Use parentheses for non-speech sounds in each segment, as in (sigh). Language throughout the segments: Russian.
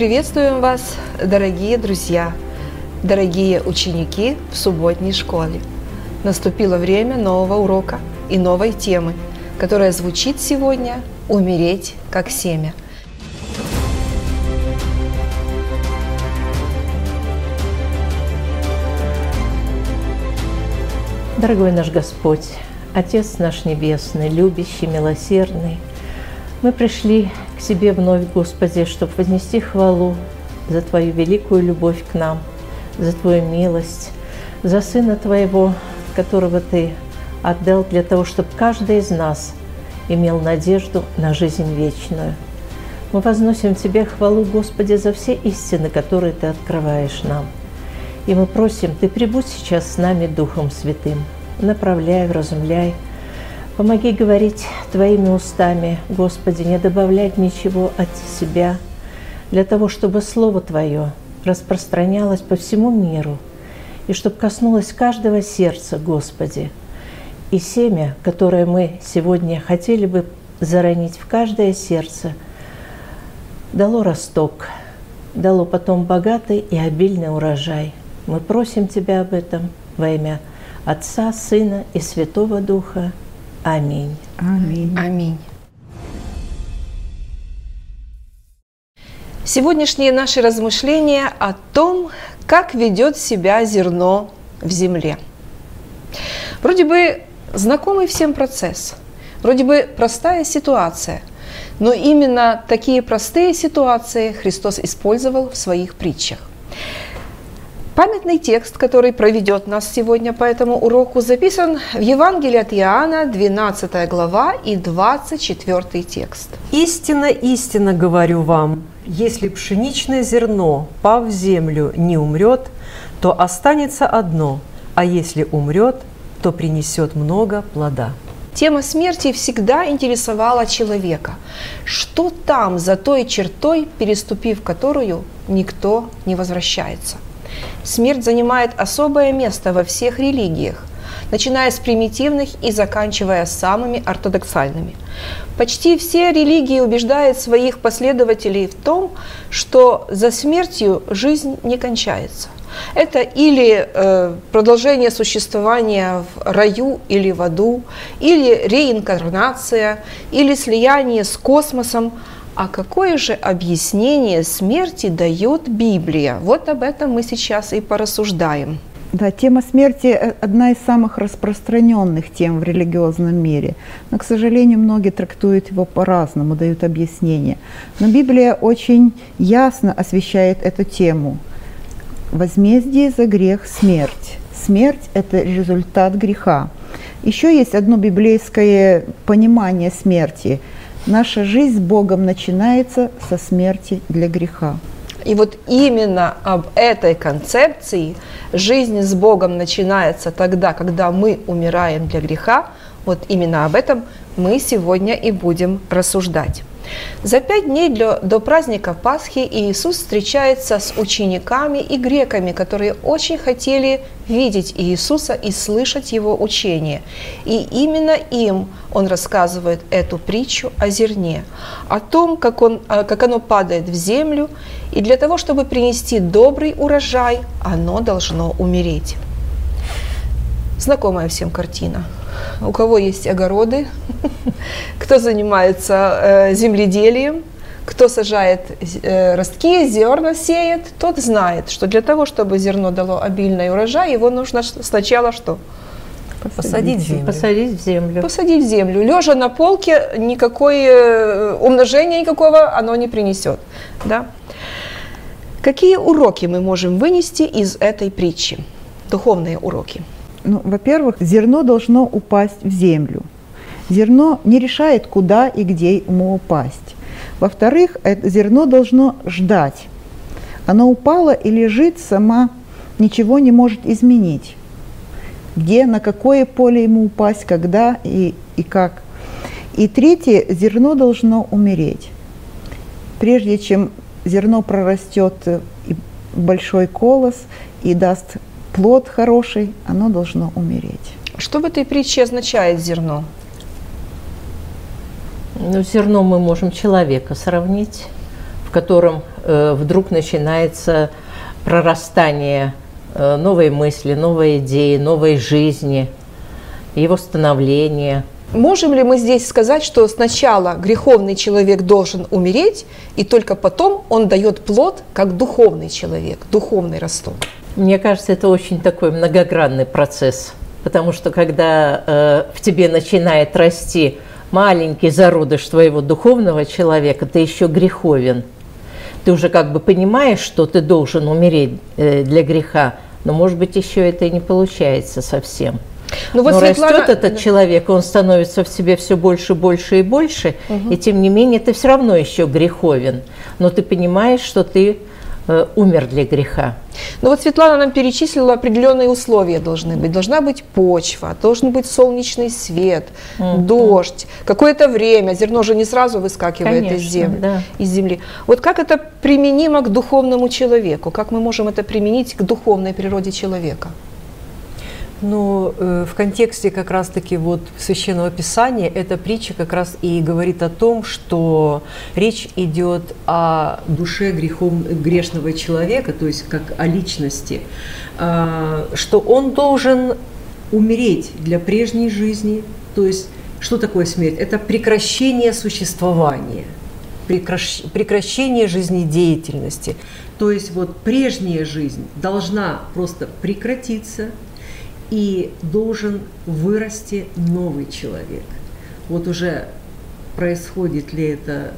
приветствуем вас, дорогие друзья, дорогие ученики в субботней школе. Наступило время нового урока и новой темы, которая звучит сегодня «Умереть как семя». Дорогой наш Господь, Отец наш Небесный, любящий, милосердный, мы пришли к Тебе вновь, Господи, чтобы вознести хвалу за Твою великую любовь к нам, за Твою милость, за Сына Твоего, которого Ты отдал для того, чтобы каждый из нас имел надежду на жизнь вечную. Мы возносим Тебе хвалу, Господи, за все истины, которые Ты открываешь нам. И мы просим, Ты прибудь сейчас с нами Духом Святым, направляй, вразумляй, Помоги говорить Твоими устами, Господи, не добавлять ничего от себя, для того, чтобы Слово Твое распространялось по всему миру, и чтобы коснулось каждого сердца, Господи. И семя, которое мы сегодня хотели бы заронить в каждое сердце, дало росток, дало потом богатый и обильный урожай. Мы просим Тебя об этом во имя Отца, Сына и Святого Духа. Аминь. Аминь. Аминь. Сегодняшние наши размышления о том, как ведет себя зерно в земле. Вроде бы знакомый всем процесс, вроде бы простая ситуация, но именно такие простые ситуации Христос использовал в своих притчах. Памятный текст, который проведет нас сегодня по этому уроку, записан в Евангелии от Иоанна, 12 глава и 24 текст. «Истинно, истинно говорю вам, если пшеничное зерно, пав в землю, не умрет, то останется одно, а если умрет, то принесет много плода». Тема смерти всегда интересовала человека. Что там за той чертой, переступив которую никто не возвращается – Смерть занимает особое место во всех религиях, начиная с примитивных и заканчивая самыми ортодоксальными. Почти все религии убеждают своих последователей в том, что за смертью жизнь не кончается. Это или э, продолжение существования в раю или в аду, или реинкарнация, или слияние с космосом, а какое же объяснение смерти дает Библия? Вот об этом мы сейчас и порассуждаем. Да, тема смерти э, – одна из самых распространенных тем в религиозном мире. Но, к сожалению, многие трактуют его по-разному, дают объяснения. Но Библия очень ясно освещает эту тему. Возмездие за грех – смерть. Смерть – это результат греха. Еще есть одно библейское понимание смерти – Наша жизнь с Богом начинается со смерти для греха. И вот именно об этой концепции жизнь с Богом начинается тогда, когда мы умираем для греха. Вот именно об этом мы сегодня и будем рассуждать. За пять дней для, до праздника Пасхи Иисус встречается с учениками и греками, которые очень хотели видеть Иисуса и слышать Его учение. И именно им Он рассказывает эту притчу о зерне, о том, как, он, а, как оно падает в землю, и для того, чтобы принести добрый урожай, оно должно умереть. Знакомая всем картина – у кого есть огороды, (laughs) кто занимается э, земледелием, кто сажает э, ростки, зерна сеет, тот знает, что для того, чтобы зерно дало обильный урожай, его нужно сначала что? Посадить в землю. Посадить в землю. Посадить в землю. Лежа на полке, никакое э, умножения никакого оно не принесет. Да? Какие уроки мы можем вынести из этой притчи? Духовные уроки. Ну, во-первых, зерно должно упасть в землю. Зерно не решает, куда и где ему упасть. Во-вторых, это зерно должно ждать. Оно упало и лежит сама, ничего не может изменить. Где, на какое поле ему упасть, когда и, и как. И третье, зерно должно умереть. Прежде чем зерно прорастет в большой колос и даст плод хороший, оно должно умереть. Что в этой притче означает зерно? Ну, зерно мы можем человека сравнить, в котором э, вдруг начинается прорастание э, новой мысли, новой идеи, новой жизни, его становление. Можем ли мы здесь сказать, что сначала греховный человек должен умереть, и только потом он дает плод, как духовный человек, духовный росток? Мне кажется, это очень такой многогранный процесс, потому что когда э, в тебе начинает расти маленький зародыш твоего духовного человека, ты еще греховен. Ты уже как бы понимаешь, что ты должен умереть э, для греха, но, может быть, еще это и не получается совсем. Ну, вот Но Светлана... растет этот человек, он становится в себе все больше, больше и больше, угу. и тем не менее ты все равно еще греховен. Но ты понимаешь, что ты умер для греха. Ну вот Светлана нам перечислила определенные условия должны быть. Должна быть почва, должен быть солнечный свет, mm-hmm. дождь, какое-то время. Зерно же не сразу выскакивает Конечно, из, земли, да. из земли. Вот как это применимо к духовному человеку? Как мы можем это применить к духовной природе человека? Но э, в контексте как раз-таки вот Священного Писания эта притча как раз и говорит о том, что речь идет о душе грехом, грешного человека, то есть как о личности, э, что он должен умереть для прежней жизни, то есть что такое смерть? Это прекращение существования, прекращение жизнедеятельности. То есть вот прежняя жизнь должна просто прекратиться – и должен вырасти новый человек. Вот уже происходит ли это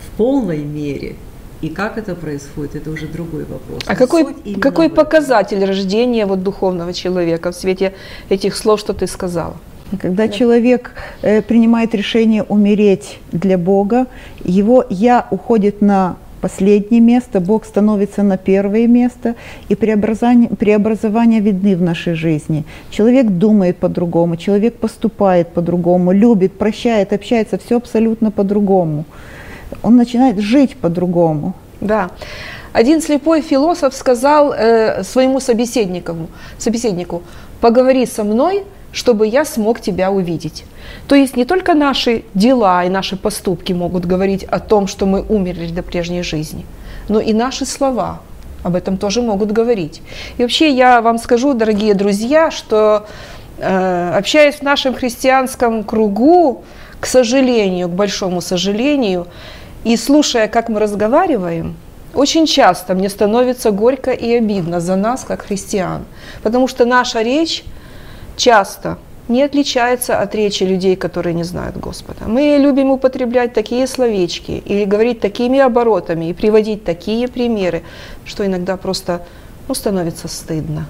в полной мере, и как это происходит, это уже другой вопрос. А какой, какой показатель рождения вот духовного человека в свете этих слов, что ты сказала? Когда да. человек э, принимает решение умереть для Бога, его я уходит на последнее место, Бог становится на первое место, и преобразования, преобразования видны в нашей жизни. Человек думает по-другому, человек поступает по-другому, любит, прощает, общается, все абсолютно по-другому. Он начинает жить по-другому. Да. Один слепой философ сказал э, своему собеседнику, собеседнику, поговори со мной, чтобы я смог тебя увидеть. То есть не только наши дела и наши поступки могут говорить о том, что мы умерли до прежней жизни, но и наши слова об этом тоже могут говорить. И вообще я вам скажу, дорогие друзья, что э, общаясь в нашем христианском кругу, к сожалению, к большому сожалению, и слушая, как мы разговариваем, очень часто мне становится горько и обидно за нас, как христиан, потому что наша речь часто не отличается от речи людей, которые не знают Господа. Мы любим употреблять такие словечки или говорить такими оборотами и приводить такие примеры, что иногда просто ну, становится стыдно.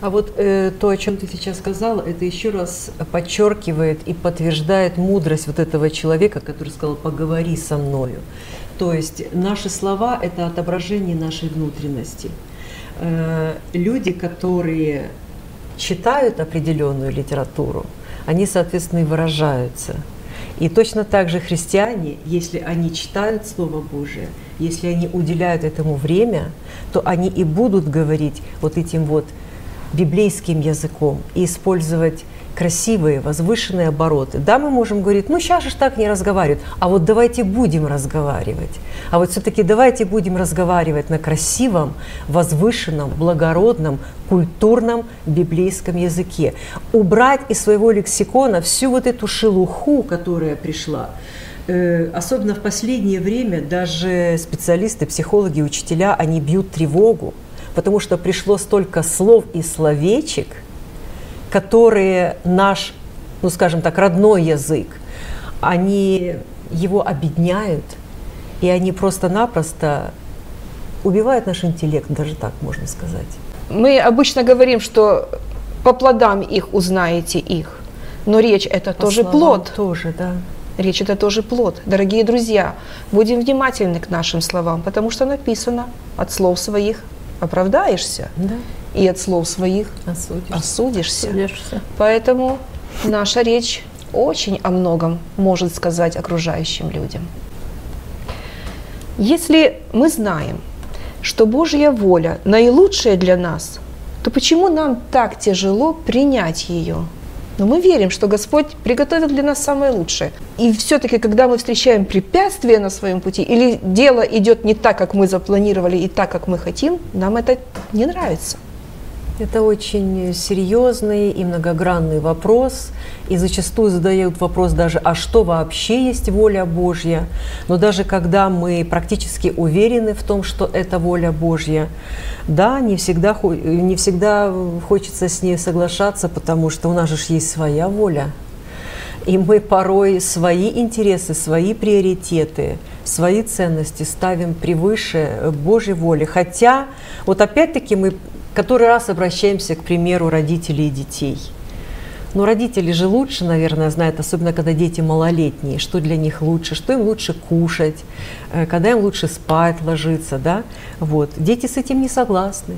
А вот э, то, о чем ты сейчас сказала, это еще раз подчеркивает и подтверждает мудрость вот этого человека, который сказал «поговори со мною». То есть наши слова – это отображение нашей внутренности. Э, люди, которые читают определенную литературу, они, соответственно, и выражаются. И точно так же христиане, если они читают Слово Божие, если они уделяют этому время, то они и будут говорить вот этим вот библейским языком и использовать красивые, возвышенные обороты. Да, мы можем говорить, ну сейчас же так не разговаривают, а вот давайте будем разговаривать. А вот все-таки давайте будем разговаривать на красивом, возвышенном, благородном, культурном библейском языке. Убрать из своего лексикона всю вот эту шелуху, которая пришла. Э, особенно в последнее время даже специалисты, психологи, учителя, они бьют тревогу, потому что пришло столько слов и словечек – которые наш, ну скажем так, родной язык, они его объединяют, и они просто-напросто убивают наш интеллект, даже так можно сказать. Мы обычно говорим, что по плодам их узнаете их, но речь это по тоже плод. Тоже, да. Речь это тоже плод. Дорогие друзья, будем внимательны к нашим словам, потому что написано от слов своих оправдаешься. Да и от слов своих осудишься. осудишься. осудишься. Поэтому наша речь очень о многом может сказать окружающим людям. Если мы знаем, что Божья воля наилучшая для нас, то почему нам так тяжело принять ее? Но мы верим, что Господь приготовил для нас самое лучшее. И все-таки, когда мы встречаем препятствия на своем пути, или дело идет не так, как мы запланировали, и так, как мы хотим, нам это не нравится. Это очень серьезный и многогранный вопрос, и зачастую задают вопрос даже, а что вообще есть воля Божья? Но даже когда мы практически уверены в том, что это воля Божья, да, не всегда, не всегда хочется с ней соглашаться, потому что у нас же есть своя воля. И мы порой свои интересы, свои приоритеты, свои ценности ставим превыше Божьей воли. Хотя, вот опять-таки мы который раз обращаемся к примеру родителей и детей. Но родители же лучше, наверное, знают, особенно когда дети малолетние, что для них лучше, что им лучше кушать, э, когда им лучше спать, ложиться, да. Вот. Дети с этим не согласны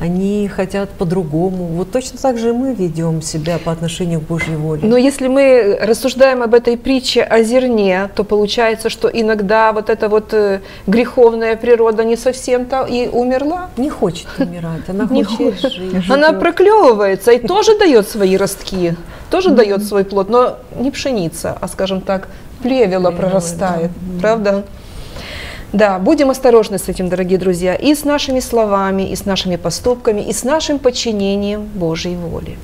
они хотят по-другому. Вот точно так же мы ведем себя по отношению к Божьей воле. Но если мы рассуждаем об этой притче о зерне, то получается, что иногда вот эта вот э, греховная природа не совсем-то и умерла. Не хочет умирать, она (laughs) не хочет жить. Она проклевывается и тоже (laughs) дает свои ростки, тоже дает свой плод, но не пшеница, а, скажем так, плевела прорастает, правда? Да, будем осторожны с этим, дорогие друзья, и с нашими словами, и с нашими поступками, и с нашим подчинением Божьей воле.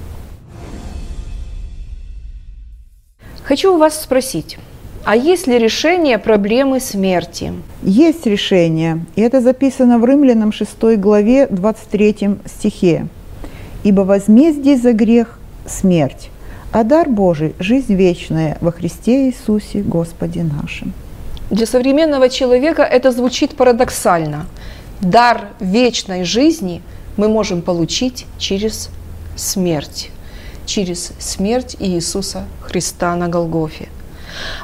Хочу у вас спросить, а есть ли решение проблемы смерти? Есть решение, и это записано в Римлянам 6 главе 23 стихе. «Ибо возмездие за грех – смерть, а дар Божий – жизнь вечная во Христе Иисусе Господе нашим». Для современного человека это звучит парадоксально. Дар вечной жизни мы можем получить через смерть, через смерть Иисуса Христа на Голгофе.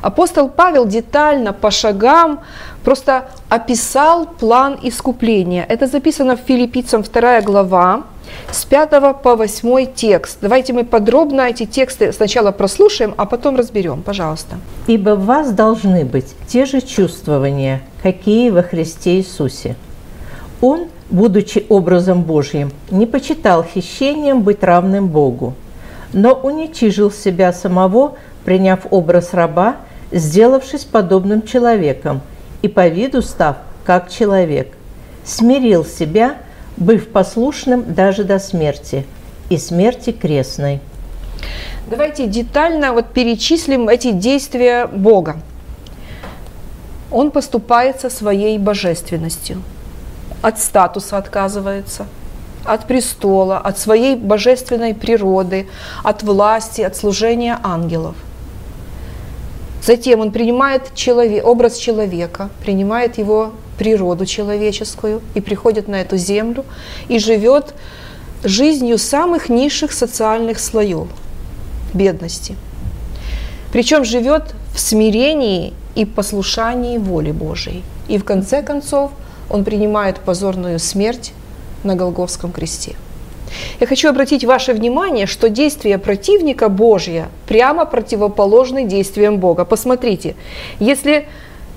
Апостол Павел детально по шагам просто описал план искупления. Это записано в Филиппийцам 2 глава, с 5 по 8 текст. Давайте мы подробно эти тексты сначала прослушаем, а потом разберем. Пожалуйста. «Ибо в вас должны быть те же чувствования, какие во Христе Иисусе. Он, будучи образом Божьим, не почитал хищением быть равным Богу, но уничижил себя самого, приняв образ раба, сделавшись подобным человеком, и по виду став как человек, смирил себя – быв послушным даже до смерти и смерти крестной. Давайте детально вот перечислим эти действия Бога. Он поступает со своей божественностью. От статуса отказывается, от престола, от своей божественной природы, от власти, от служения ангелов. Затем он принимает человек, образ человека, принимает его природу человеческую и приходит на эту землю и живет жизнью самых низших социальных слоев бедности. Причем живет в смирении и послушании воли Божией. И в конце концов он принимает позорную смерть на Голговском кресте. Я хочу обратить ваше внимание, что действия противника Божья прямо противоположны действиям Бога. Посмотрите, если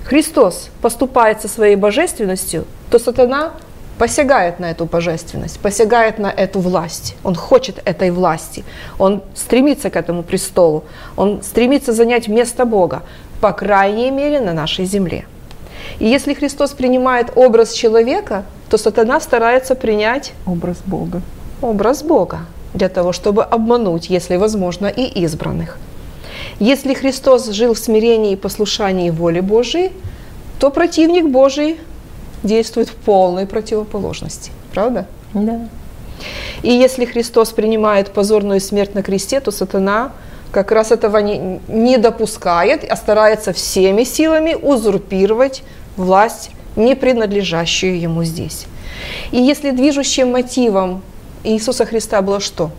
Христос поступает со своей божественностью, то сатана посягает на эту божественность, посягает на эту власть. Он хочет этой власти, он стремится к этому престолу, он стремится занять место Бога, по крайней мере, на нашей земле. И если Христос принимает образ человека, то сатана старается принять образ Бога. Образ Бога для того, чтобы обмануть, если возможно, и избранных. Если Христос жил в смирении и послушании воли Божией, то противник Божий действует в полной противоположности. Правда? Да. И если Христос принимает позорную смерть на кресте, то сатана как раз этого не, не допускает, а старается всеми силами узурпировать власть, не принадлежащую ему здесь. И если движущим мотивом Иисуса Христа было что?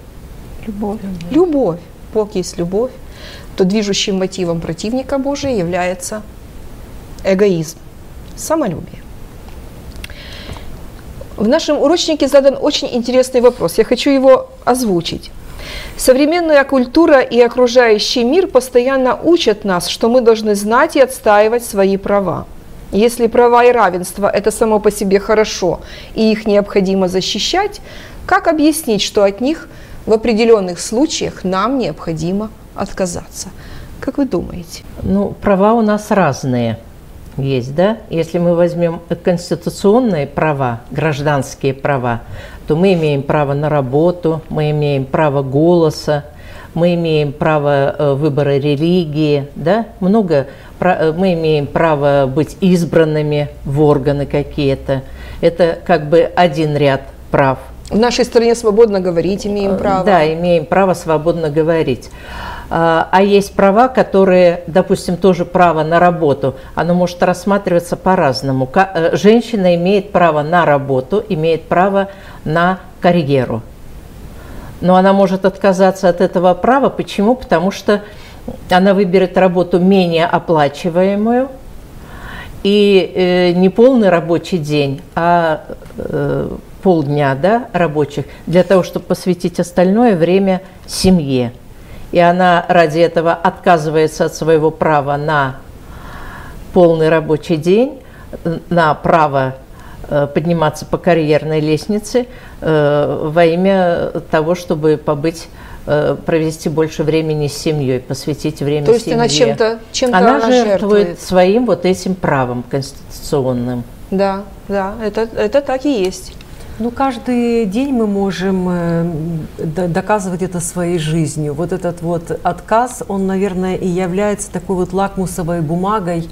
Любовь. Любовь. Бог есть любовь то движущим мотивом противника Божия является эгоизм, самолюбие. В нашем урочнике задан очень интересный вопрос. Я хочу его озвучить. Современная культура и окружающий мир постоянно учат нас, что мы должны знать и отстаивать свои права. Если права и равенство – это само по себе хорошо, и их необходимо защищать, как объяснить, что от них в определенных случаях нам необходимо отказаться. Как вы думаете? Ну, права у нас разные есть, да? Если мы возьмем конституционные права, гражданские права, то мы имеем право на работу, мы имеем право голоса, мы имеем право э, выбора религии, да? Много, э, мы имеем право быть избранными в органы какие-то. Это как бы один ряд прав. В нашей стране свободно говорить имеем э, право. Да, имеем право свободно говорить. А, а есть права, которые, допустим, тоже право на работу, оно может рассматриваться по-разному. Э, женщина имеет право на работу, имеет право на карьеру. Но она может отказаться от этого права. Почему? Потому что она выберет работу менее оплачиваемую, и э, не полный рабочий день, а э, полдня да, рабочих, для того, чтобы посвятить остальное время семье и она ради этого отказывается от своего права на полный рабочий день, на право э, подниматься по карьерной лестнице э, во имя того, чтобы побыть э, провести больше времени с семьей, посвятить время То есть семье. она чем-то чем она, она жертвует, жертвует своим вот этим правом конституционным. Да, да, это, это так и есть. Ну, каждый день мы можем э, доказывать это своей жизнью. Вот этот вот отказ, он, наверное, и является такой вот лакмусовой бумагой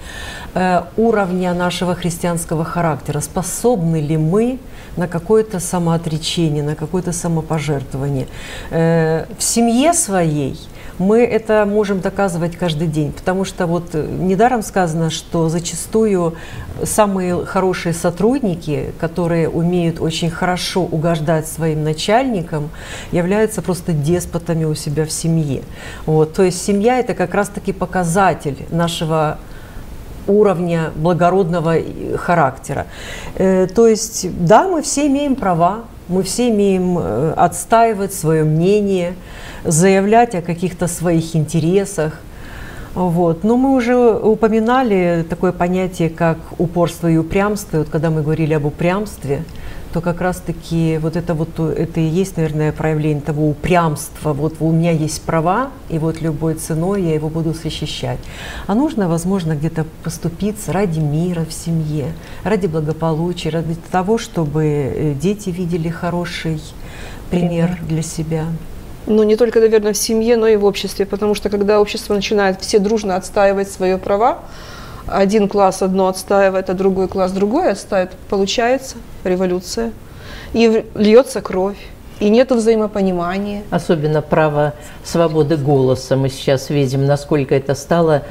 э, уровня нашего христианского характера. Способны ли мы на какое-то самоотречение, на какое-то самопожертвование? Э, в семье своей – мы это можем доказывать каждый день, потому что вот э, недаром сказано, что зачастую самые хорошие сотрудники, которые умеют очень хорошо угождать своим начальникам, являются просто деспотами у себя в семье. Вот. То есть семья это как раз-таки показатель нашего уровня благородного э, характера. Э, то есть, да, мы все имеем права, мы все имеем отстаивать свое мнение, заявлять о каких-то своих интересах. Вот. Но мы уже упоминали такое понятие, как упорство и упрямство. И вот когда мы говорили об упрямстве, то как раз-таки вот это вот это и есть, наверное, проявление того упрямства. Вот у меня есть права, и вот любой ценой я его буду защищать. А нужно, возможно, где-то поступиться ради мира в семье, ради благополучия, ради того, чтобы э, дети видели хороший пример, пример. для себя. Ну, не только, наверное, в семье, но и в обществе, потому что когда общество начинает все дружно отстаивать свои права, один класс одно отстаивает, а другой класс другое отстаивает, получается революция. И льется кровь, и нет взаимопонимания. Особенно право свободы голоса. Мы сейчас видим, насколько это стало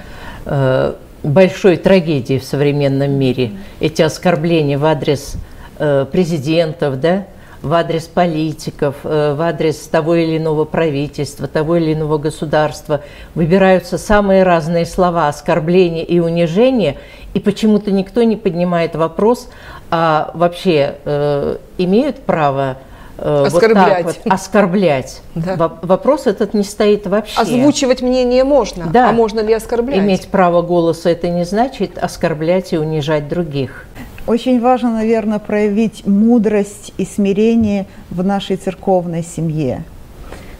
э, большой трагедией в современном мире. Эти оскорбления в адрес э, президентов, да, в адрес политиков, э, в адрес того или иного правительства, того или иного государства. Выбираются самые разные слова оскорбления и унижения, и почему-то никто не поднимает вопрос, а вообще э, имеют право э, оскорблять. Вот вот оскорблять. Да. Вопрос этот не стоит вообще. Озвучивать мнение можно, да. а можно ли оскорблять? Иметь право голоса это не значит оскорблять и унижать других. Очень важно, наверное, проявить мудрость и смирение в нашей церковной семье.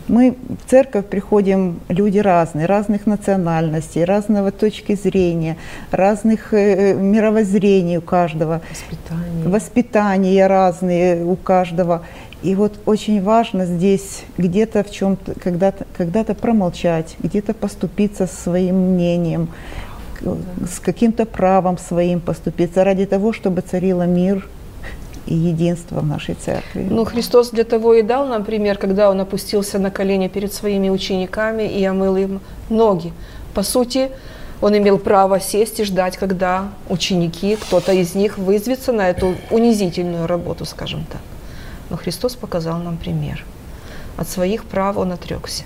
Мы в церковь приходим люди разные, разных национальностей, разного точки зрения, разных э, мировоззрений у каждого. Воспитание. Воспитания разные у каждого. И вот очень важно здесь где-то в чем-то, когда-то когда промолчать, где-то поступиться своим мнением, с каким-то правом своим поступиться ради того, чтобы царило мир и единство в нашей церкви. Ну, Христос для того и дал нам пример, когда Он опустился на колени перед своими учениками и омыл им ноги. По сути, Он имел право сесть и ждать, когда ученики, кто-то из них вызовется на эту унизительную работу, скажем так. Но Христос показал нам пример. От своих прав Он отрекся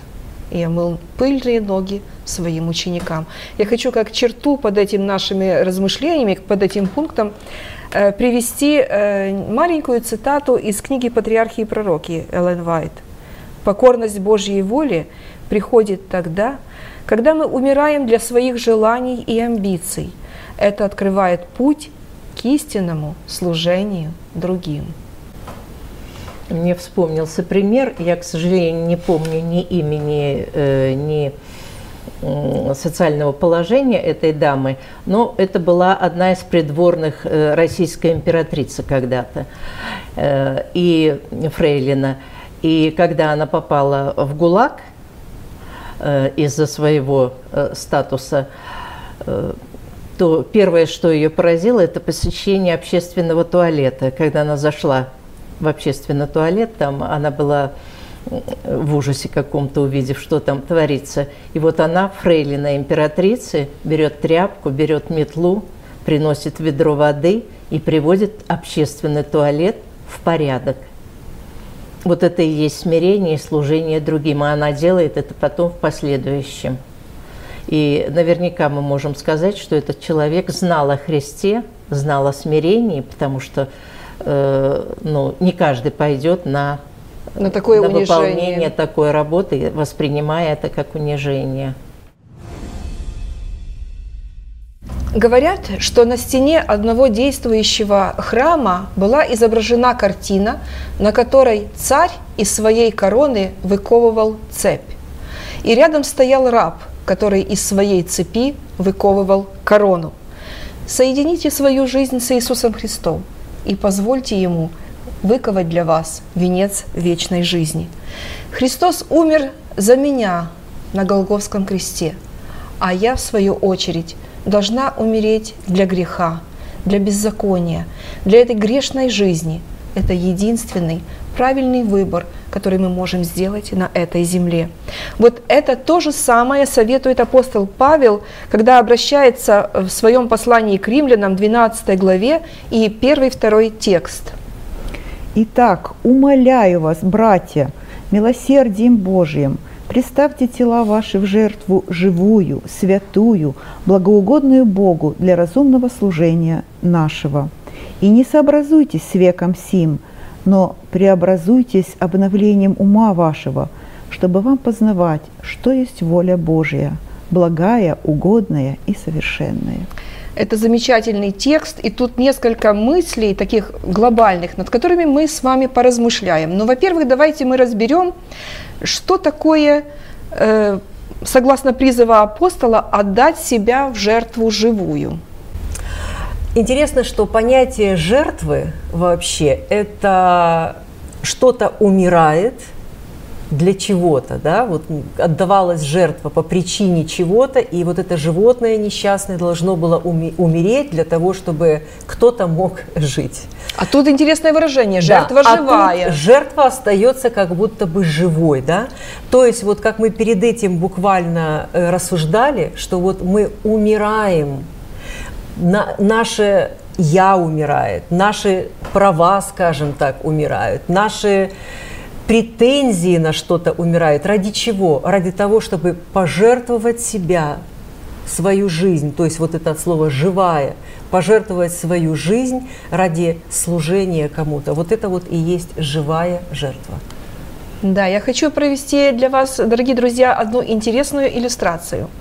и омыл пыльные ноги своим ученикам. Я хочу как черту под этими нашими размышлениями, под этим пунктом привести э, маленькую цитату из книги «Патриархи и пророки» Эллен Вайт. «Покорность Божьей воли приходит тогда, когда мы умираем для своих желаний и амбиций. Это открывает путь к истинному служению другим». мне вспомнился пример. Я, к сожалению, не помню ни имени, э, ни социального положения этой дамы, но это была одна из придворных э, российской императрицы когда-то, э, и Фрейлина. И когда она попала в ГУЛАГ э, из-за своего статуса, то первое, что ее поразило, это посещение общественного туалета. Когда она зашла в общественный туалет, там она была в ужасе каком-то, увидев, что там творится. И вот она, фрейлина императрицы, берет тряпку, берет метлу, приносит ведро воды и приводит общественный туалет в порядок. Вот это и есть смирение и служение другим, а она делает это потом в последующем. И наверняка мы можем сказать, что этот человек знал о Христе, знал о смирении, потому что э, ну, не каждый пойдет на, на, такое на унижение. выполнение такой работы, воспринимая это как унижение. Говорят, что на стене одного действующего храма была изображена картина, на которой царь из своей короны выковывал цепь. И рядом стоял раб – который из своей цепи выковывал корону. Соедините свою жизнь с Иисусом Христом и позвольте Ему выковать для вас венец вечной жизни. Христос умер за меня на Голговском кресте, а я, в свою очередь, должна умереть для греха, для беззакония, для этой грешной жизни. Это единственный правильный выбор, который мы можем сделать на этой земле. Вот это то же самое советует апостол Павел, когда обращается в своем послании к римлянам, 12 главе, и первый, второй текст. «Итак, умоляю вас, братья, милосердием Божьим, Представьте тела ваши в жертву живую, святую, благоугодную Богу для разумного служения нашего. И не сообразуйтесь с веком сим, но преобразуйтесь обновлением ума вашего, чтобы вам познавать, что есть воля Божия, благая, угодная и совершенная. Это замечательный текст, и тут несколько мыслей таких глобальных, над которыми мы с вами поразмышляем. Но, ну, во-первых, давайте мы разберем, что такое, э, согласно призыву апостола, отдать себя в жертву живую. Интересно, что понятие жертвы вообще это что-то умирает для чего-то, да, вот отдавалась жертва по причине чего-то, и вот это животное несчастное должно было умереть для того, чтобы кто-то мог жить. А тут интересное выражение, жертва да, живая. А тут жертва остается как будто бы живой, да, то есть вот как мы перед этим буквально э, рассуждали, что вот мы умираем на, наше «я» умирает, наши права, скажем так, умирают, наши претензии на что-то умирают. Ради чего? Ради того, чтобы пожертвовать себя, свою жизнь, то есть вот это слово «живая», пожертвовать свою жизнь ради служения кому-то. Вот это вот и есть живая жертва. Да, я хочу провести для вас, дорогие друзья, одну интересную иллюстрацию –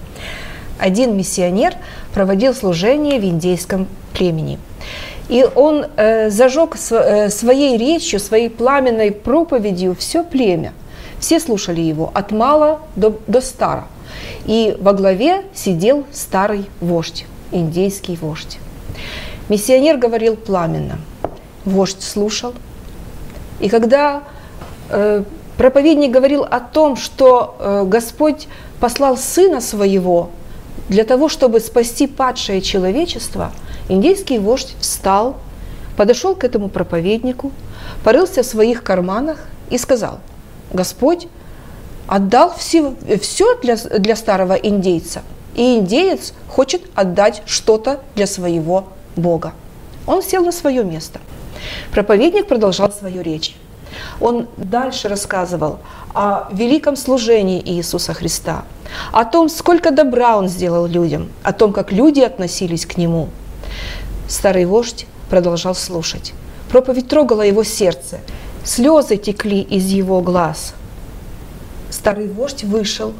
один миссионер проводил служение в индейском племени. И он э, зажег св- э, своей речью, своей пламенной проповедью все племя. Все слушали его от мала до, до стара. И во главе сидел старый вождь, индейский вождь. Миссионер говорил пламенно. Вождь слушал. И когда э, проповедник говорил о том, что э, Господь послал Сына Своего для того, чтобы спасти падшее человечество, индейский вождь встал, подошел к этому проповеднику, порылся в своих карманах и сказал, Господь отдал все, все для, для старого индейца, и индеец хочет отдать что-то для своего Бога. Он сел на свое место. Проповедник продолжал свою речь. Он дальше рассказывал о великом служении Иисуса Христа, о том, сколько добра Он сделал людям, о том, как люди относились к Нему. Старый вождь продолжал слушать. Проповедь трогала его сердце. Слезы текли из его глаз. Старый вождь вышел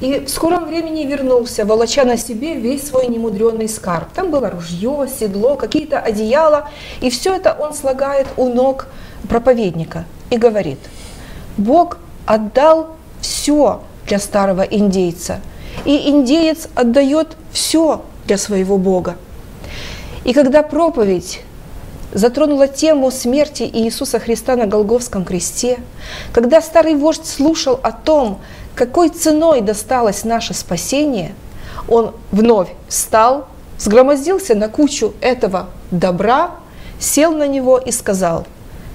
и в скором времени вернулся, волоча на себе весь свой немудренный скарб. Там было ружье, седло, какие-то одеяла, и все это он слагает у ног проповедника. и говорит, Бог отдал все для старого индейца, и индеец отдает все для своего Бога. И когда проповедь затронула тему смерти Иисуса Христа на Голговском кресте, когда старый вождь слушал о том, какой ценой досталось наше спасение, он вновь встал, сгромоздился на кучу этого добра, сел на него и сказал,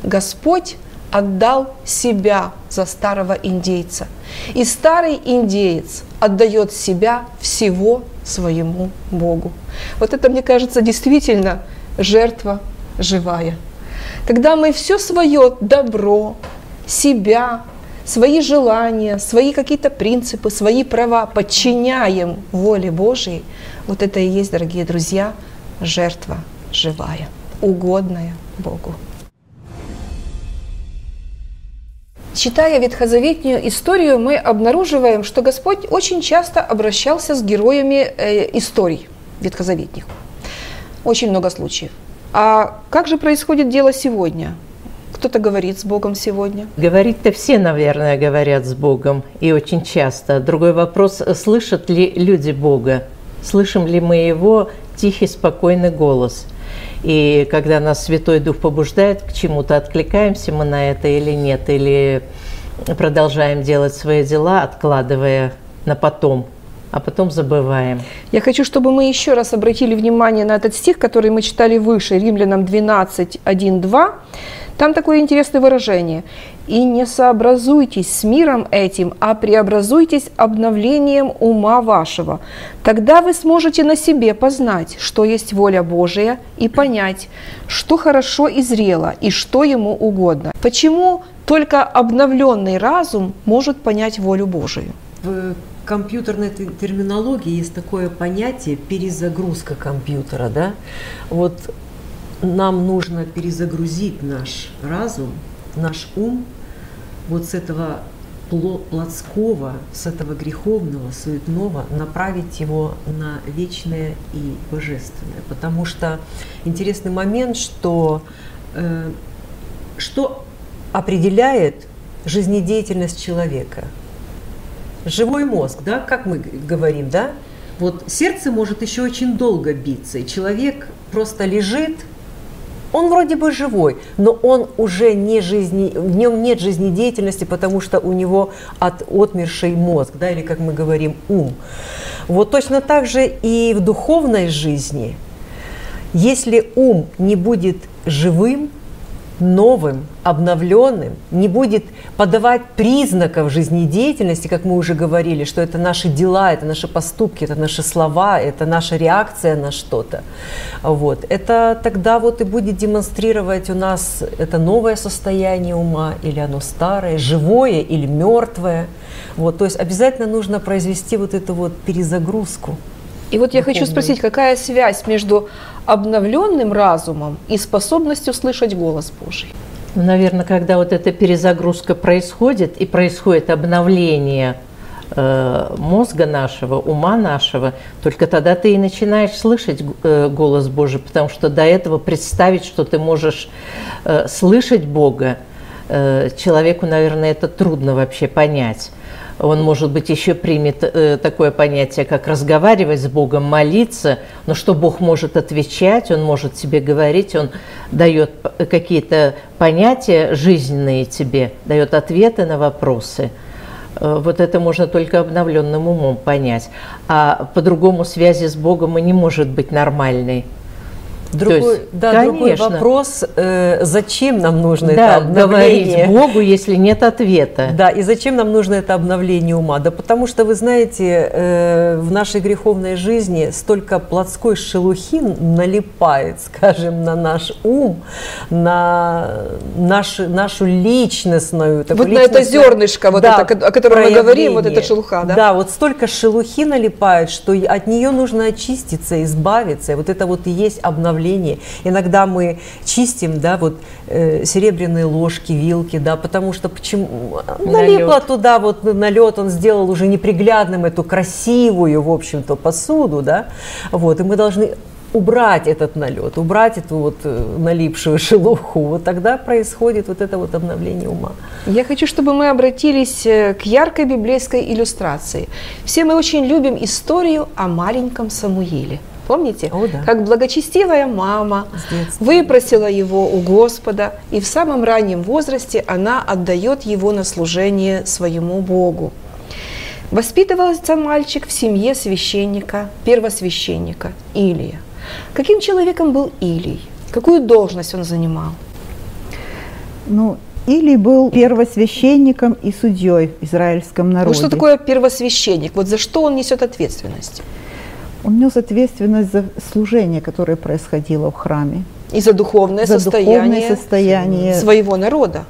«Господь отдал себя за старого индейца. И старый индеец отдает себя всего своему Богу. Вот это, мне кажется, действительно жертва живая. Когда мы все свое добро, себя, свои желания, свои какие-то принципы, свои права подчиняем воле Божией, вот это и есть, дорогие друзья, жертва живая, угодная Богу. Читая ветхозаветную историю, мы обнаруживаем, что Господь очень часто обращался с героями э, историй ветхозаветных. Очень много случаев. А как же происходит дело сегодня? Кто-то говорит с Богом сегодня? Говорить-то все, наверное, говорят с Богом, и очень часто. Другой вопрос, слышат ли люди Бога? Слышим ли мы Его тихий, спокойный голос? И когда нас Святой Дух побуждает к чему-то, откликаемся мы на это или нет, или продолжаем делать свои дела, откладывая на потом – а потом забываем. Я хочу, чтобы мы еще раз обратили внимание на этот стих, который мы читали выше, Римлянам 12, 1, 2. Там такое интересное выражение. «И не сообразуйтесь с миром этим, а преобразуйтесь обновлением ума вашего. Тогда вы сможете на себе познать, что есть воля Божия, и понять, что хорошо и зрело, и что ему угодно». Почему только обновленный разум может понять волю Божию? компьютерной терминологии есть такое понятие перезагрузка компьютера, да? Вот нам нужно перезагрузить наш разум, наш ум вот с этого плотского, с этого греховного, суетного, направить его на вечное и божественное. Потому что интересный момент, что э, что определяет жизнедеятельность человека – живой мозг, да, как мы говорим, да, вот сердце может еще очень долго биться, и человек просто лежит, он вроде бы живой, но он уже не жизни, в нем нет жизнедеятельности, потому что у него от отмерший мозг, да, или как мы говорим, ум. Вот точно так же и в духовной жизни, если ум не будет живым, новым, обновленным, не будет подавать признаков жизнедеятельности, как мы уже говорили, что это наши дела, это наши поступки, это наши слова, это наша реакция на что-то. Вот. Это тогда вот и будет демонстрировать у нас это новое состояние ума, или оно старое, живое или мертвое. Вот. То есть обязательно нужно произвести вот эту вот перезагрузку. И вот я хочу спросить, какая связь между обновленным разумом и способностью слышать голос Божий? Ну, наверное, когда вот эта перезагрузка происходит и происходит обновление э, мозга нашего, ума нашего, только тогда ты и начинаешь слышать э, голос Божий, потому что до этого представить, что ты можешь э, слышать Бога, человеку, наверное, это трудно вообще понять он, может быть, еще примет э, такое понятие, как разговаривать с Богом, молиться, но что Бог может отвечать, Он может тебе говорить, Он дает какие-то понятия жизненные тебе, дает ответы на вопросы. Э, вот это можно только обновленным умом понять. А по-другому связи с Богом и не может быть нормальной. Другой, есть, да, другой вопрос, э, зачем нам нужно да, это обновление? говорить Богу, если нет ответа. Да, и зачем нам нужно это обновление ума? Да потому что, вы знаете, э, в нашей греховной жизни столько плотской шелухи налипает, (laughs) скажем, на наш ум, на наш, нашу личностную... Вот на это зернышко, вот да, это, о котором проявление. мы говорим, вот эта шелуха, да? Да, вот столько шелухи налипает, что от нее нужно очиститься, избавиться. И вот это вот и есть обновление давление. Иногда мы чистим, да, вот э, серебряные ложки, вилки, да, потому что почему налипло туда вот налет, он сделал уже неприглядным эту красивую, в общем-то, посуду, да, вот, и мы должны убрать этот налет, убрать эту вот э, налипшую (laughs) шелуху, вот тогда происходит вот это вот обновление ума. Я хочу, чтобы мы обратились э, к яркой библейской иллюстрации. Все мы очень любим историю о маленьком Самуиле. Помните? О, да. Как благочестивая мама выпросила его у Господа, и в самом раннем возрасте она отдает его на служение своему Богу. Воспитывался мальчик в семье священника, первосвященника Илия. Каким человеком был Илий? Какую должность он занимал? Ну, или был первосвященником и судьей в израильском народе. Вот что такое первосвященник? Вот за что он несет ответственность? Он нес ответственность за служение, которое происходило в храме, И за духовное за состояние духовное состояние своего народа.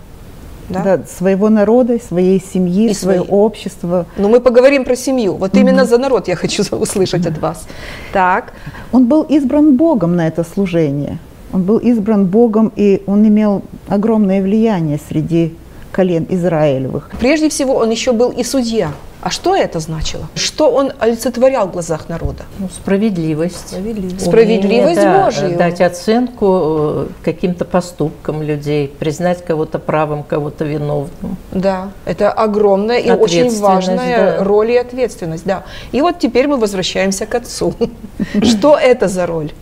Да? да, своего народа, своей семьи, И своего своей. общества. Но мы поговорим про семью. Вот именно за народ я хочу (laughs) услышать от вас. Так, Он был избран Богом на это служение. Он был избран Богом, и он имел огромное влияние среди колен Израилевых. прежде всего он еще был и судья. А что это значило? Что он олицетворял в глазах народа? Ну, справедливость. Справедливость. Справедливость Умение, да, Божию. Дать оценку э, каким-то поступкам людей, признать кого-то правым, кого-то виновным. Да, это огромная и очень важная да. роль и ответственность. Да. И вот теперь мы возвращаемся к отцу. (laughs) Что это за роль?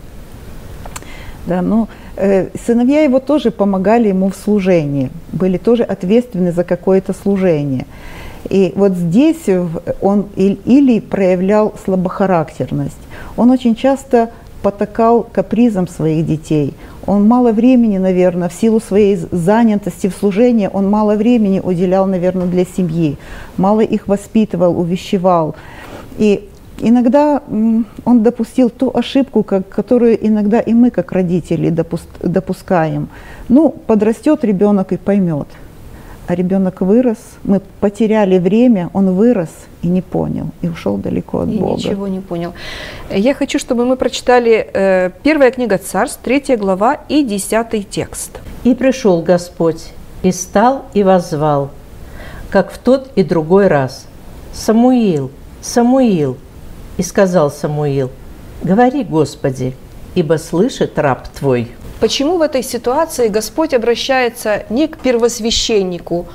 Да, ну, сыновья его тоже помогали ему в служении, были тоже ответственны за какое-то служение. И вот здесь он или проявлял слабохарактерность. Он очень часто потакал капризам своих детей. Он мало времени, наверное, в силу своей занятости в служении, он мало времени уделял, наверное, для семьи, мало их воспитывал, увещевал. И иногда он допустил ту ошибку, как- которую иногда и мы, как родители, допус- допускаем. Ну, подрастет ребенок и поймет. А ребенок вырос, мы потеряли время, он вырос и не понял, и ушел далеко от И Бога. ничего не понял. Я хочу, чтобы мы прочитали э, первая книга Царств, третья глава и десятый текст. И пришел Господь, и стал, и воззвал, как в тот и другой раз. Самуил, Самуил, и сказал Самуил, говори, Господи, ибо слышит раб твой. Почему в этой ситуации Господь обращается не к первосвященнику,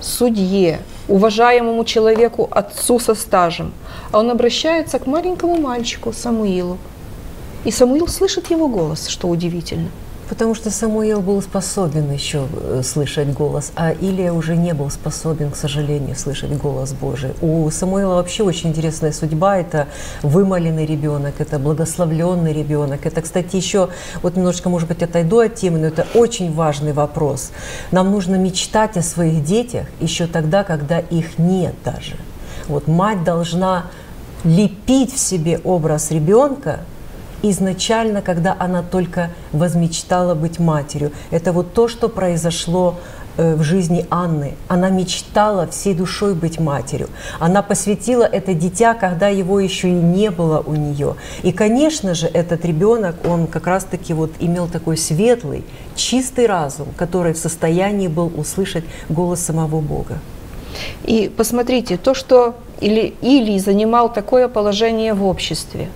судье, уважаемому человеку, отцу со стажем, а он обращается к маленькому мальчику Самуилу. И Самуил слышит его голос, что удивительно. Потому что Самуил был способен еще э, слышать голос, а Илия уже не был способен, к сожалению, слышать голос Божий. У Самуила вообще очень интересная судьба. Это вымоленный ребенок, это благословленный ребенок. Это, кстати, еще, вот немножечко, может быть, отойду от темы, но это очень важный вопрос. Нам нужно мечтать о своих детях еще тогда, когда их нет даже. Вот мать должна лепить в себе образ ребенка, изначально, когда она только возмечтала быть матерью. Это вот то, что произошло э, в жизни Анны. Она мечтала всей душой быть матерью. Она посвятила это дитя, когда его еще и не было у нее. И, конечно же, этот ребенок, он как раз-таки вот имел такой светлый, чистый разум, который в состоянии был услышать голос самого Бога. И посмотрите, то, что Или, Илий занимал такое положение в обществе,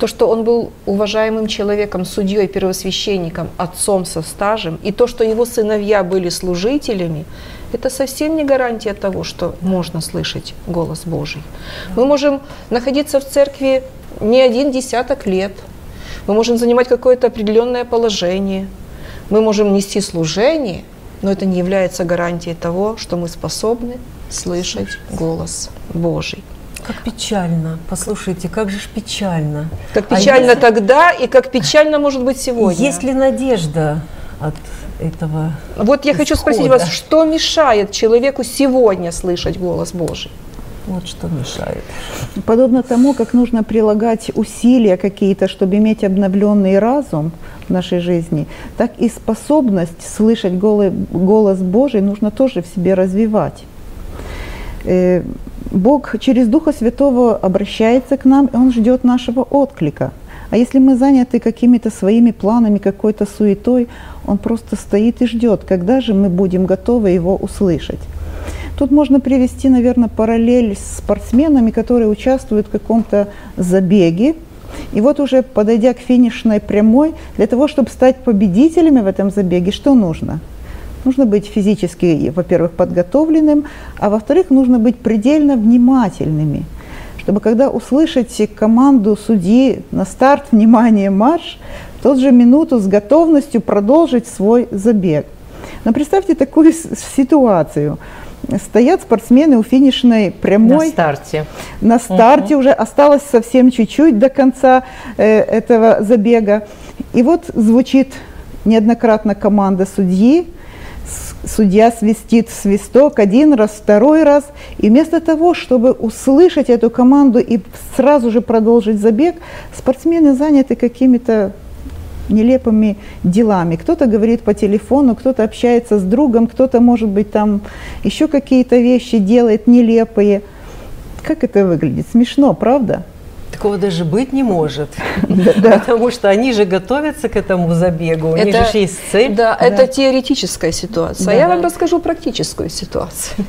то, что он был уважаемым человеком, судьей, первосвященником, отцом со стажем, и то, что его сыновья были служителями, это совсем не гарантия того, что можно слышать голос Божий. Мы можем находиться в церкви не один десяток лет, мы можем занимать какое-то определенное положение, мы можем нести служение, но это не является гарантией того, что мы способны слышать голос Божий. Как печально. Послушайте, как же ж печально. Как А печально если- тогда и как печально может быть сегодня. Есть ли надежда от этого? Вот я хочу спросить исхода? вас, что мешает человеку сегодня слышать голос Божий? Вот что мешает. Подобно тому, как нужно прилагать усилия какие-то, чтобы иметь обновленный разум в нашей жизни, так и способность слышать голы- голос Божий нужно тоже в себе развивать. Бог через Духа Святого обращается к нам, и Он ждет нашего отклика. А если мы заняты какими-то своими планами, какой-то суетой, Он просто стоит и ждет, когда же мы будем готовы Его услышать. Тут можно привести, наверное, параллель с спортсменами, которые участвуют в каком-то забеге. И вот уже подойдя к финишной прямой, для того, чтобы стать победителями в этом забеге, что нужно? Нужно быть физически, во-первых, подготовленным, а во-вторых, нужно быть предельно внимательными, чтобы когда услышите команду судьи на старт, (laughs) внимание, марш, в тот же минуту с готовностью продолжить свой забег. Но представьте такую ситуацию. Стоят спортсмены у финишной прямой. На старте. На старте угу. уже осталось совсем чуть-чуть до конца э, этого забега. И вот звучит неоднократно команда судьи, судья свистит свисток один раз, второй раз, и вместо того, чтобы услышать эту команду и сразу же продолжить забег, спортсмены заняты какими-то нелепыми делами. Кто-то говорит по телефону, кто-то общается с другом, кто-то, может быть, там еще какие-то вещи делает нелепые. Как это выглядит? Смешно, правда? Такого даже быть не может. Потому что они же готовятся к этому забегу, у них же есть цель. Да, это теоретическая ситуация. Я вам расскажу практическую ситуацию.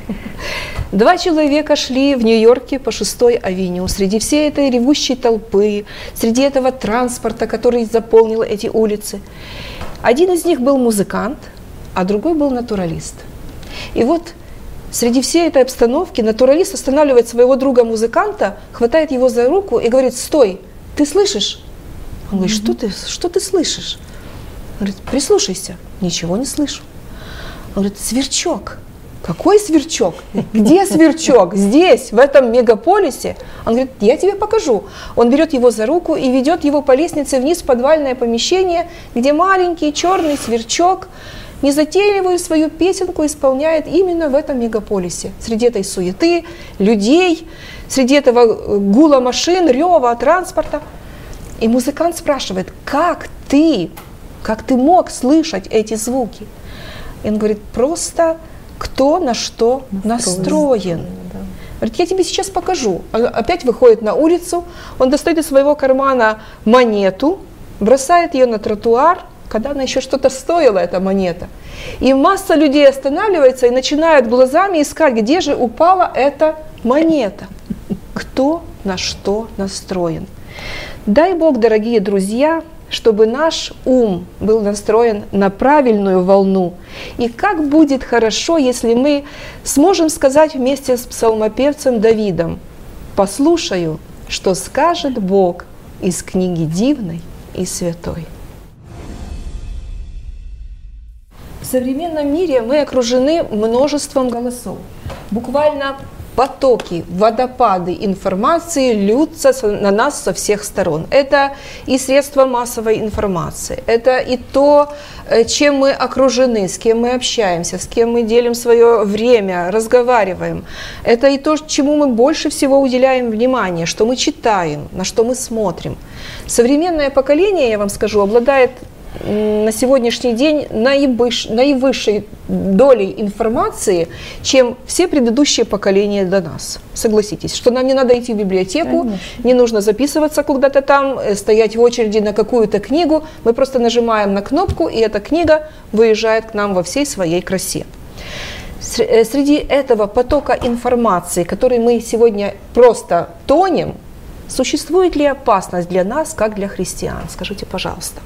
Два человека шли в Нью-Йорке по шестой авеню. Среди всей этой ревущей толпы, среди этого транспорта, который заполнил эти улицы. Один из них был музыкант, а другой был натуралист. И вот Среди всей этой обстановки натуралист останавливает своего друга-музыканта, хватает его за руку и говорит, стой, ты слышишь? Он говорит, что ты, что ты слышишь? Он говорит, прислушайся. Ничего не слышу. Он говорит, сверчок. Какой сверчок? Где сверчок? Здесь, в этом мегаполисе. Он говорит, я тебе покажу. Он берет его за руку и ведет его по лестнице вниз в подвальное помещение, где маленький черный сверчок незатейливую свою песенку исполняет именно в этом мегаполисе, среди этой суеты, людей, среди этого э, гула машин, рева, транспорта. И музыкант спрашивает, как ты, как ты мог слышать эти звуки? И он говорит, просто кто на что настроен. Говорит, я тебе сейчас покажу. Он опять выходит на улицу, он достает из своего кармана монету, бросает ее на тротуар, когда она еще что-то стоила, эта монета. И масса людей останавливается и начинают глазами искать, где же упала эта монета. Кто на что настроен. Дай Бог, дорогие друзья, чтобы наш ум был настроен на правильную волну. И как будет хорошо, если мы сможем сказать вместе с псалмопевцем Давидом, «Послушаю, что скажет Бог из книги дивной и святой». Современном мире мы окружены множеством голосов. Буквально потоки, водопады информации льются на нас со всех сторон. Это и средства массовой информации, это и то, э, чем мы окружены, с кем мы общаемся, с кем мы делим свое время, разговариваем. Это и то, чему мы больше всего уделяем внимание, что мы читаем, на что мы смотрим. Современное поколение, я вам скажу, обладает на сегодняшний день наивыш, наивысшей долей информации, чем все предыдущие поколения до нас. Согласитесь, что нам не надо идти в библиотеку, Конечно. не нужно записываться куда-то там, э, стоять в очереди на какую-то книгу. Мы просто нажимаем на кнопку, и эта книга выезжает к нам во всей своей красе. Э, среди этого потока информации, который мы сегодня просто тонем, существует ли опасность для нас, как для христиан? Скажите, пожалуйста.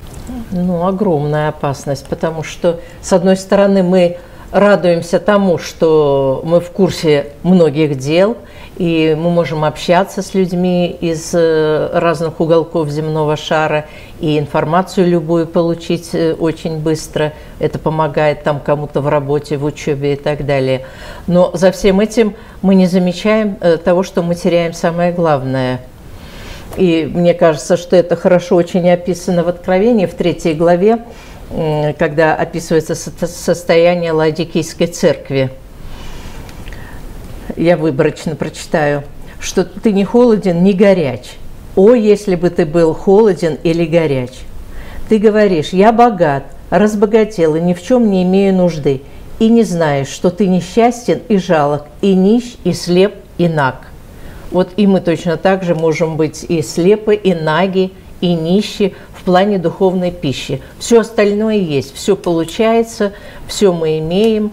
Ну, огромная опасность, потому что, с одной стороны, мы радуемся тому, что мы в курсе многих дел, и мы можем общаться с людьми из э, разных уголков земного шара и информацию любую получить э, очень быстро. Это помогает там кому-то в работе, в учебе и так далее. Но за всем этим мы не замечаем э, того, что мы теряем самое главное – и мне кажется, что это хорошо очень описано в Откровении, в третьей главе, когда описывается состояние Ладикийской церкви. Я выборочно прочитаю, что ты не холоден, не горяч. О, если бы ты был холоден или горяч. Ты говоришь, я богат, разбогател и ни в чем не имею нужды, и не знаешь, что ты несчастен и жалок, и нищ, и слеп, и наг. Вот и мы точно так же можем быть и слепы, и наги, и нищи в плане духовной пищи. Все остальное есть, все получается, все мы имеем.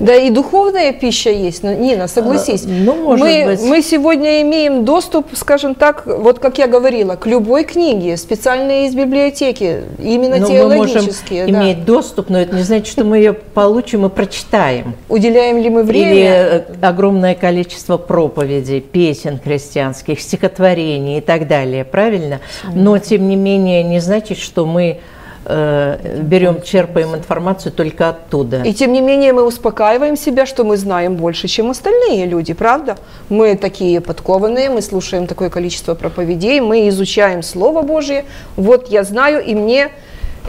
Да и духовная пища есть, но, Нина, согласись. А, ну, может мы, быть. мы сегодня имеем доступ, скажем так, вот как я говорила, к любой книге, специально из библиотеки, именно Но мы можем теологические. да. иметь доступ, но это не значит, что мы ее получим и прочитаем. Уделяем ли мы время? Или э, огромное количество проповедей, песен христианских, стихотворений и так далее, правильно? Но, тем не менее, не значит, что мы э, берем, черпаем информацию только оттуда. И тем не менее мы успокаиваем себя, что мы знаем больше, чем остальные люди, правда? Мы такие подкованные, мы слушаем такое количество проповедей, мы изучаем Слово Божье. Вот я знаю, и мне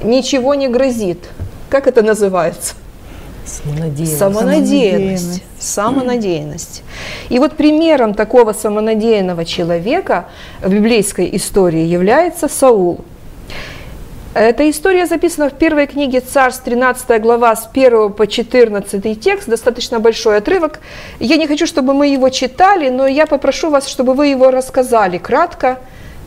ничего не грозит. Как это называется? Самонадеянность. Самонадеянность. Самонадеянность. Самонадеянность. И вот примером такого самонадеянного человека в библейской истории является Саул. Эта история записана в первой книге Царств, 13 глава, с 1 по 14 текст, достаточно большой отрывок. Я не хочу, чтобы мы его читали, но я попрошу вас, чтобы вы его рассказали кратко,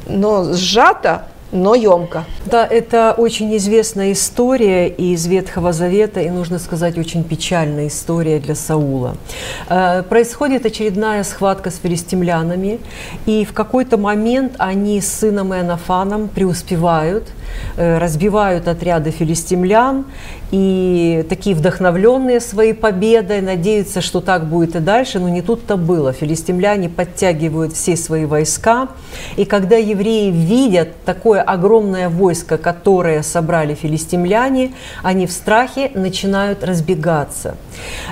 но сжато, но емко. Да, это очень известная история из Ветхого Завета, и, нужно сказать, очень печальная история для Саула. Э, Происходит очередная схватка с филистимлянами, и в какой-то момент они с сыном Иоаннафаном преуспевают, разбивают отряды филистимлян, и такие вдохновленные своей победой, надеются, что так будет и дальше, но не тут-то было. Филистимляне подтягивают все свои войска, и когда евреи видят такое огромное войско, которое собрали филистимляне, они в страхе начинают разбегаться.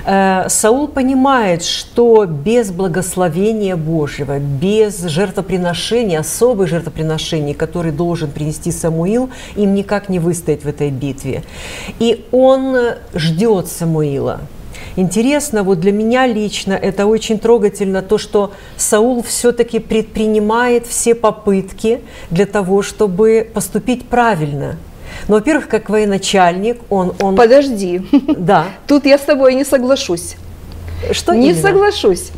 Э, Саул понимает, что без благословения Божьего, без жертвоприношения, особых жертвоприношений, которые должен принести Самуил, им никак не выстоять в этой битве. И он ждет Самуила. Интересно, вот для меня лично это очень трогательно, то, что Саул все-таки предпринимает все попытки для того, чтобы поступить правильно. Но, во-первых, как военачальник, он... он Подожди, (laughs) да. тут я с тобой не соглашусь. Что не именно? соглашусь.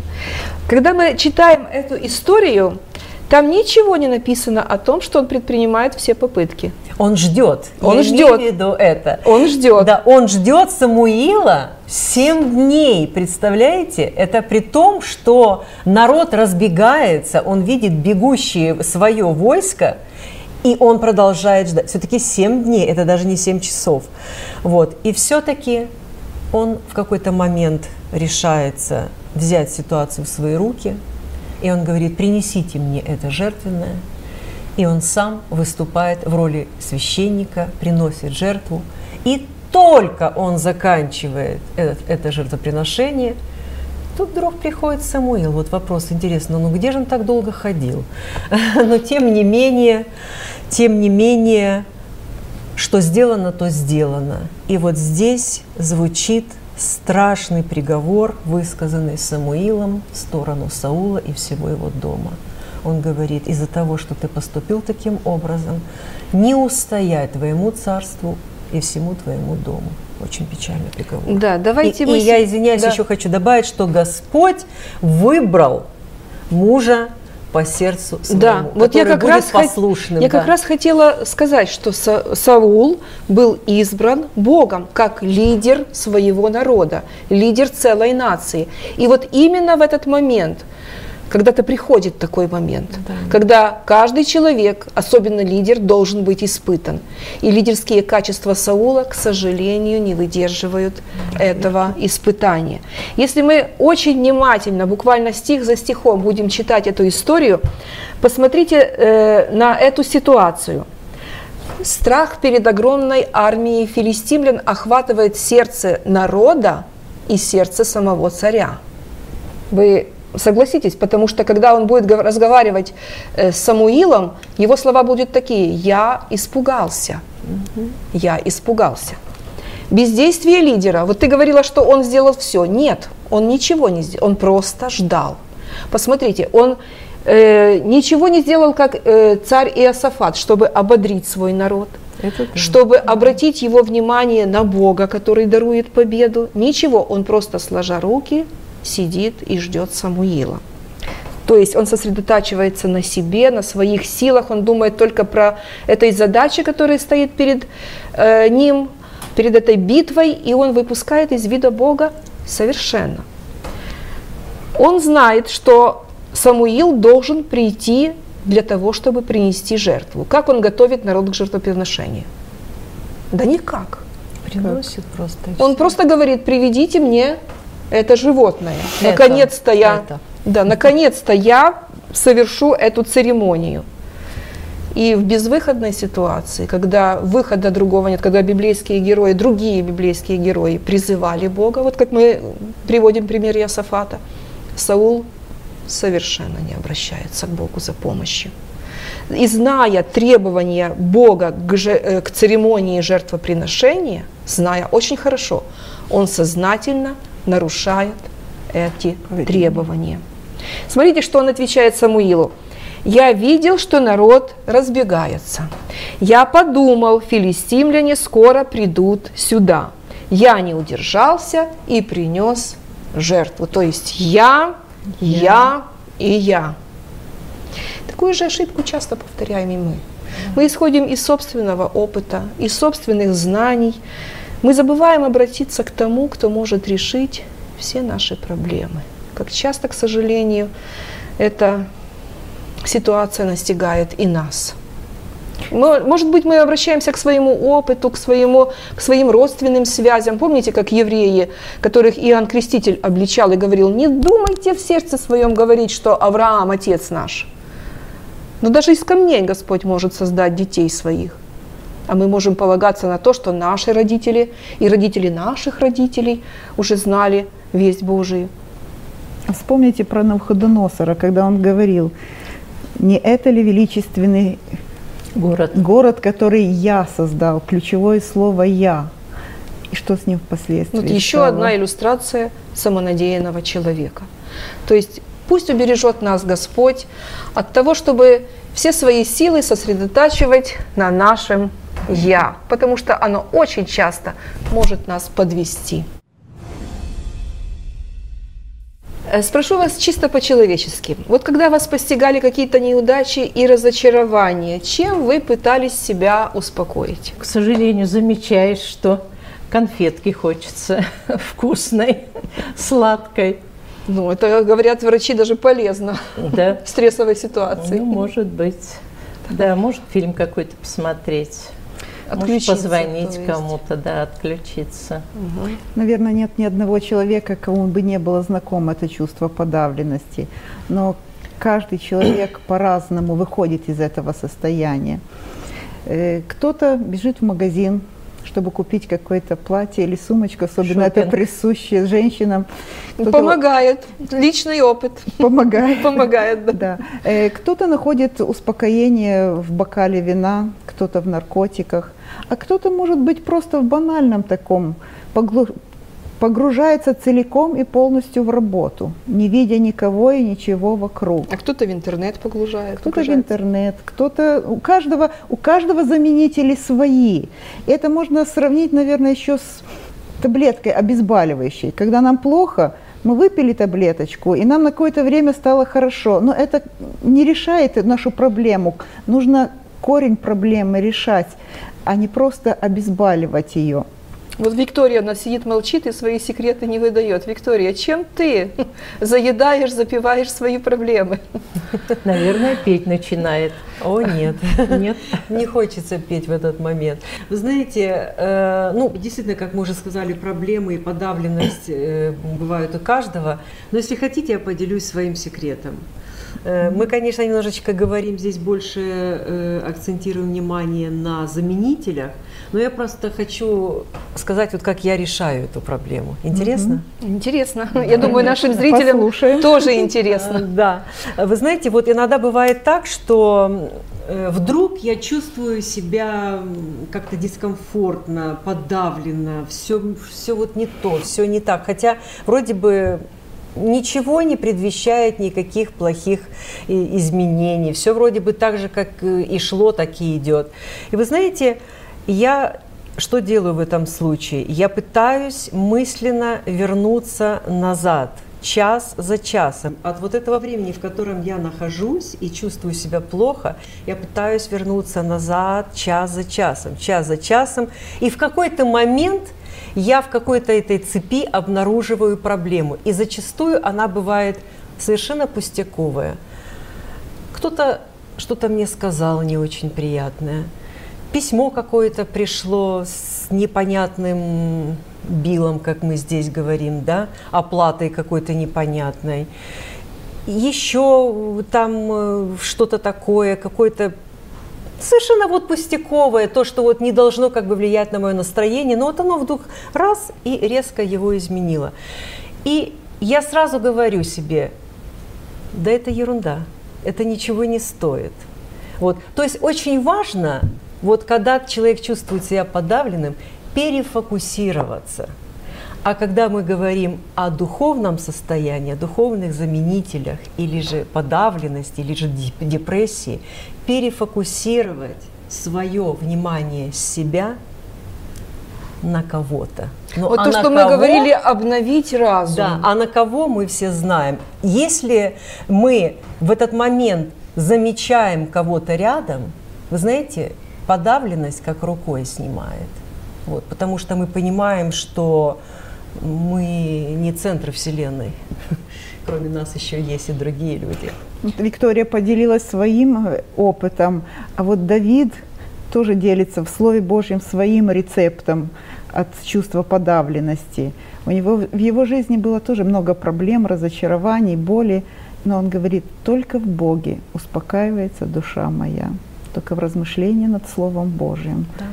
Когда мы читаем эту историю, там ничего не написано о том, что он предпринимает все попытки. Он ждет. Он Я ждет. имею в виду это. Он ждет. Да, он ждет Самуила 7 дней, представляете? Это при том, что народ разбегается, он видит бегущее свое войско, и он продолжает ждать. Все-таки 7 дней, это даже не 7 часов. Вот. И все-таки он в какой-то момент решается взять ситуацию в свои руки, и он говорит, принесите мне это жертвенное, и он сам выступает в роли священника, приносит жертву. И только он заканчивает это, это жертвоприношение, тут вдруг приходит Самуил. Вот вопрос интересно, ну где же он так долго ходил? (laughs) Но тем не менее, тем не менее, что сделано, то сделано. И вот здесь звучит страшный приговор, высказанный Самуилом в сторону Саула и всего его дома. Он говорит, из-за того, что ты поступил таким образом, не устоять твоему царству и всему твоему дому. Очень печальный приговор. Да, давайте и, мы... и я, извиняюсь, Да. еще хочу добавить, что Господь выбрал мужа по сердцу своему, Да, вот я как раз послушным. я да. как раз хотела сказать, что Са- Саул был избран Богом как лидер своего народа, лидер целой нации. И вот именно в этот момент, когда-то приходит такой момент, когда каждый человек, особенно лидер, должен быть испытан. И лидерские качества Саула, к сожалению, не выдерживают этого испытания. Если мы очень внимательно, буквально стих за стихом будем читать эту историю, посмотрите э, на эту ситуацию. Страх перед огромной армией филистимлян охватывает сердце народа и сердце самого царя. Вы согласитесь, потому что когда он будет гов- разговаривать э, с Самуилом, его слова будут такие: "Я испугался, я испугался". Бездействие лидера. Вот ты говорила, что он сделал все. Нет, он ничего не сделал, он просто ждал. Посмотрите, он э, ничего не сделал, как э, царь Иосафат, чтобы ободрить свой народ Это да. чтобы обратить его внимание на Бога, который дарует победу. Ничего, он просто сложа руки сидит и ждет Самуила. То есть он сосредотачивается на себе, на своих силах, он думает только про этой задаче, которая стоит перед э, ним, перед этой битвой, и он выпускает из вида Бога Совершенно. Он знает, что Самуил должен прийти для того, чтобы принести жертву. Как он готовит народ к жертвоприношению? Да никак. Приносит просто. Он просто говорит, приведите мне это животное. Наконец-то я, это. да, наконец-то я совершу эту церемонию. И в безвыходной ситуации, когда выхода другого нет, когда библейские герои, другие библейские герои призывали Бога, вот как мы приводим пример Иосафата, Саул совершенно не обращается к Богу за помощью. И зная требования Бога к, же- э, к церемонии жертвоприношения, зная очень хорошо, он сознательно нарушает эти требования. Смотрите, что он отвечает Самуилу. «Я видел, что народ разбегается. Я подумал, филистимляне скоро придут сюда. Я не удержался и принес жертву». То есть я, я и я. Такую же ошибку часто повторяем и мы. Мы исходим из собственного опыта, из собственных знаний. Мы забываем обратиться к тому, кто может решить все наши проблемы. Как часто, к сожалению, эта ситуация настигает и нас. Мо- Может быть, мы обращаемся к своему опыту, к, своему, к своим родственным связям. Помните, как евреи, которых Иоанн Креститель обличал и говорил, не думайте в сердце своем говорить, что Авраам – отец наш. Но даже из камней Господь может создать детей своих. А мы можем полагаться на то, что наши родители и родители наших родителей уже знали весть Божию. Вспомните про Навходоносора, когда он говорил, не это ли величественный Город. город, который я создал, ключевое слово «я». И что с ним впоследствии Вот еще стало? одна иллюстрация самонадеянного человека. То есть пусть убережет нас Господь от того, чтобы все свои силы сосредотачивать на нашем «я», потому что оно очень часто может нас подвести. Э, Спрошу вас чисто по-человечески. Вот когда вас постигали какие-то неудачи и разочарования, чем вы пытались себя успокоить? К сожалению, замечаешь, что конфетки хочется (laughs) вкусной, сладкой. Ну, это, говорят врачи, даже полезно (laughs) Да, в стрессовой ситуации. ну, может быть. Да, может фильм какой-то посмотреть. Может Отключиться, позвонить кому-то, да, отключиться. Наверное, нет ни одного человека, кому бы не было знакомо это чувство подавленности. Но каждый человек (clears throat) по-разному выходит из этого состояния. Э, Кто-то бежит в магазин, чтобы купить какое-то платье или сумочку, особенно это Шопинг. присуще женщинам. Помогает. Личный опыт Помогает. помогает. да. Да. Э, Кто-то находит успокоение в бокале вина, кто-то в наркотиках, а кто-то, может быть, просто в банальном таком, поглу- погружается целиком и полностью в работу, не видя никого и ничего вокруг. А кто-то в интернет погружает. Кто-то в интернет, кто-то у каждого у каждого заменители свои. Это можно сравнить, наверное, еще с таблеткой обезболивающей. Когда нам плохо, мы выпили таблеточку, и нам на какое-то время стало хорошо. Но это не решает нашу проблему. Нужно корень проблемы решать, а не просто обезболивать ее. Вот Виктория, она сидит, молчит и свои секреты не выдает. Виктория, чем ты (laughs) заедаешь, запиваешь свои проблемы? (laughs) Наверное, петь начинает. О, нет. (laughs) Нет? Не хочется петь в этот момент. Вы знаете, э, ну, действительно, как мы уже сказали, проблемы и подавленность э, бывают у каждого. Но если хотите, я поделюсь своим секретом. Э, Мы, конечно, немножечко говорим здесь больше, э, акцентируем внимание на заменителях, но я просто хочу сказать, вот как я решаю эту проблему. Интересно? Интересно. Я думаю, нашим зрителям Послушаем. тоже Э, интересно. (laughs) Да. Вы знаете, вот иногда бывает так, что э, вдруг я чувствую себя как-то дискомфортно, подавленно, все, все вот не то, все не так. Хотя вроде бы ничего не предвещает никаких плохих и- изменений. Все вроде бы так же, как э, и шло, так и идет. И вы знаете, я что делаю в этом случае? Я пытаюсь мысленно вернуться назад, час за часом. От вот этого времени, в котором я нахожусь и чувствую себя плохо, я пытаюсь вернуться назад час за часом, час за часом. И в какой-то момент я в какой-то этой цепи обнаруживаю проблему. И зачастую она бывает совершенно пустяковая. Кто-то что-то мне сказал не очень приятное. Письмо какое-то пришло с непонятным билом, как мы здесь говорим, да, оплатой какой-то непонятной. Еще там э, что-то такое, какое-то совершенно вот пустяковое, то, что вот не должно как бы влиять на мое настроение, но вот оно вдруг раз и резко его изменило. И я сразу говорю себе, да это ерунда, это ничего не стоит. Вот. То есть очень важно, вот когда человек чувствует себя подавленным, перефокусироваться. А когда мы говорим о духовном состоянии, о духовных заменителях, или же подавленности, или же депрессии, перефокусировать свое внимание с себя на кого-то. Ну, вот а то, что кого, мы говорили, обновить разум. Да, а на кого мы все знаем. Если мы в этот момент замечаем кого-то рядом, вы знаете, подавленность как рукой снимает. Вот, потому что мы понимаем, что мы не центр Вселенной. (laughs) Кроме нас еще есть и другие люди. Виктория поделилась своим э, опытом, а вот Давид тоже делится в Слове Божьем своим рецептом от чувства подавленности. У него в его жизни было тоже много проблем, разочарований, боли, но он говорит, только в Боге успокаивается душа моя, только в размышлении над Словом Божьим. Да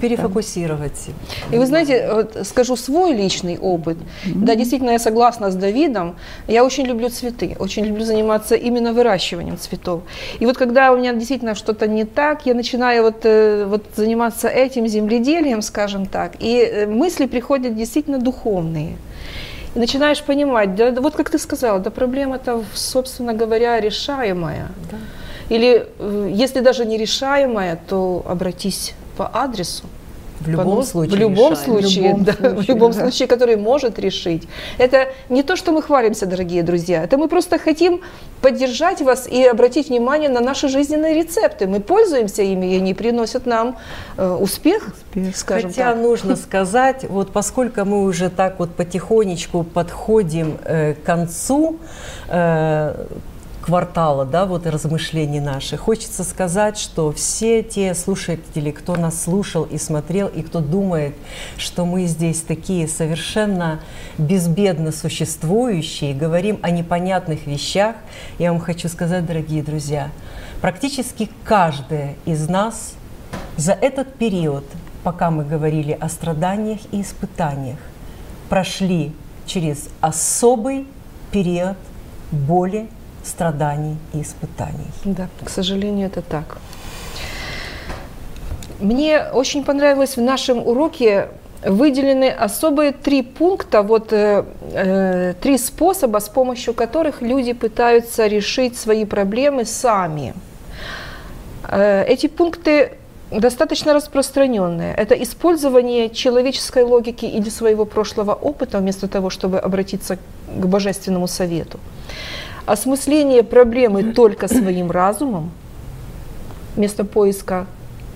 перефокусировать. И вы знаете, вот скажу свой личный опыт. Mm-hmm. Да, действительно, я согласна с Давидом. Я очень люблю цветы, очень люблю заниматься именно выращиванием цветов. И вот когда у меня действительно что-то не так, я начинаю вот, э, вот заниматься этим земледелием, скажем так, и э, мысли приходят действительно духовные. И начинаешь понимать, да, вот как ты сказала, да проблема-то, собственно говоря, решаемая. Да. Или э, если даже не решаемая, то обратись по адресу. В любом случае. В любом решаем. случае, в любом, да, случае, в любом да. случае, который может решить. Это не то, что мы хвалимся, дорогие друзья. Это мы просто хотим поддержать вас и обратить внимание на наши жизненные рецепты. Мы пользуемся ими, и они приносят нам э, успех, успех, скажем Хотя так. нужно сказать, вот поскольку мы уже так вот потихонечку подходим э, к концу, э, квартала, да, вот размышлений наших. Хочется сказать, что все те слушатели, кто нас слушал и смотрел, и кто думает, что мы здесь такие совершенно безбедно существующие, говорим о непонятных вещах, я вам хочу сказать, дорогие друзья, практически каждая из нас за этот период, пока мы говорили о страданиях и испытаниях, прошли через особый период боли страданий и испытаний. Да, к сожалению, это так. Мне очень понравилось в нашем уроке выделены особые три пункта, вот э, э, три способа, с помощью которых люди пытаются решить свои проблемы сами. Э, эти пункты достаточно распространенные. Это использование человеческой логики или своего прошлого опыта вместо того, чтобы обратиться к божественному совету осмысление проблемы только своим разумом, вместо поиска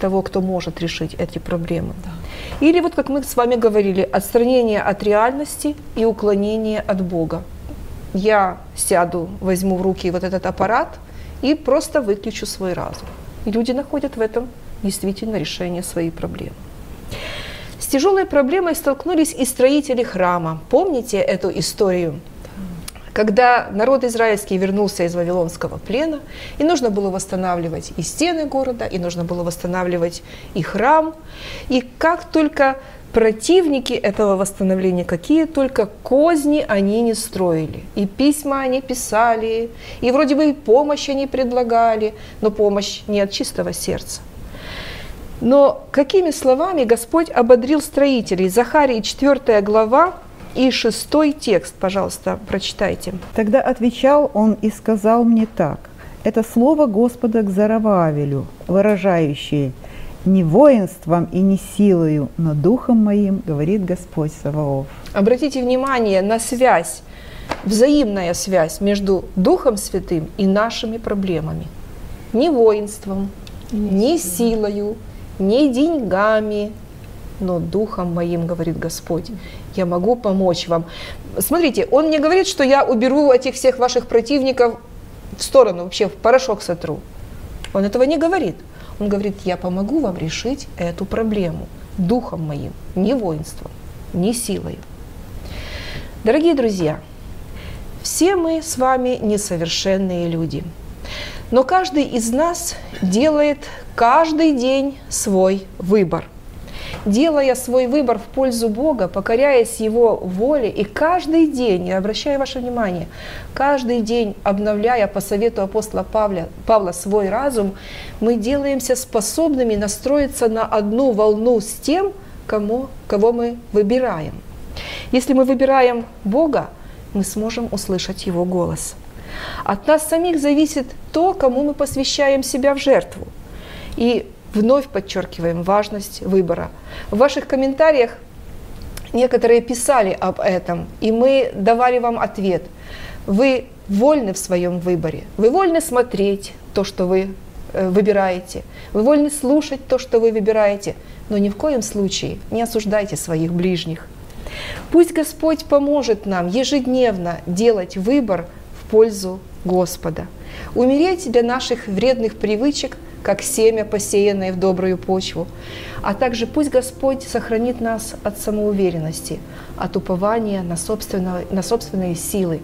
того, кто может решить эти проблемы. Да. Или вот как мы с вами говорили, отстранение от реальности и уклонение от Бога. Я сяду, возьму в руки вот этот аппарат и просто выключу свой разум. И люди находят в этом действительно решение своей проблемы. С тяжелой проблемой столкнулись и строители храма. Помните эту историю? Когда народ израильский вернулся из Вавилонского плена, и нужно было восстанавливать и стены города, и нужно было восстанавливать и храм. И как только противники этого восстановления, какие только козни они не строили. И письма они писали, и вроде бы и помощь они предлагали, но помощь не от чистого сердца. Но какими словами Господь ободрил строителей? Захарии 4 глава, и шестой текст, пожалуйста, прочитайте. Тогда отвечал он и сказал мне так. Это слово Господа к Зарававелю, выражающее «не воинством и не силою, но духом моим, говорит Господь Саваоф». Обратите внимание на связь, взаимная связь между Духом Святым и нашими проблемами. Не воинством, не силою, не деньгами, но духом моим, говорит Господь, я могу помочь вам. Смотрите, он не говорит, что я уберу этих всех ваших противников в сторону, вообще в порошок сотру. Он этого не говорит. Он говорит, я помогу вам решить эту проблему духом моим, не воинством, не силой. Дорогие друзья, все мы с вами несовершенные люди. Но каждый из нас делает каждый день свой выбор. Делая свой выбор в пользу Бога, покоряясь Его воле, и каждый день, я обращаю ваше внимание, каждый день обновляя по совету апостола Павла, Павла свой разум, мы делаемся способными настроиться на одну волну с тем, кому, кого мы выбираем. Если мы выбираем Бога, мы сможем услышать Его голос. От нас самих зависит то, кому мы посвящаем себя в жертву. И вновь подчеркиваем важность выбора. В ваших комментариях некоторые писали об этом, и мы давали вам ответ. Вы вольны в своем выборе. Вы вольны смотреть то, что вы э, выбираете. Вы вольны слушать то, что вы выбираете. Но ни в коем случае не осуждайте своих ближних. Пусть Господь поможет нам ежедневно делать выбор в пользу Господа. Умереть для наших вредных привычек, как семя, посеянное в добрую почву. А также пусть Господь сохранит нас от самоуверенности, от упования на, на собственные силы.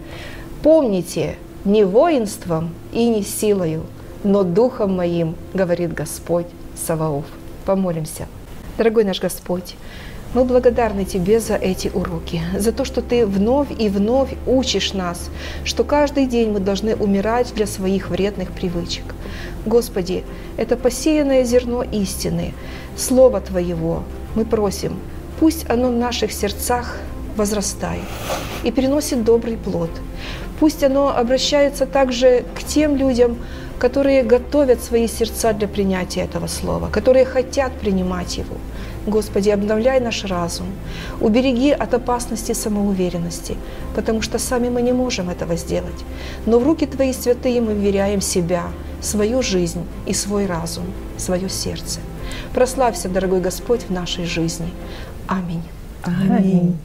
Помните, не воинством и не силою, но духом моим, говорит Господь Саваоф. Помолимся. Дорогой наш Господь, мы благодарны Тебе за эти уроки, за то, что Ты вновь и вновь учишь нас, что каждый день мы должны умирать для своих вредных привычек. Господи, это посеянное зерно истины, Слово Твоего. Мы просим, пусть оно в наших сердцах возрастает и приносит добрый плод. Пусть оно обращается также к тем людям, которые готовят свои сердца для принятия этого слова, которые хотят принимать его. Господи, обновляй наш разум, убереги от опасности самоуверенности, потому что сами мы не можем этого сделать. Но в руки Твои святые мы вверяем себя, свою жизнь и свой разум, свое сердце. Прославься, дорогой Господь, в нашей жизни. Аминь. Аминь.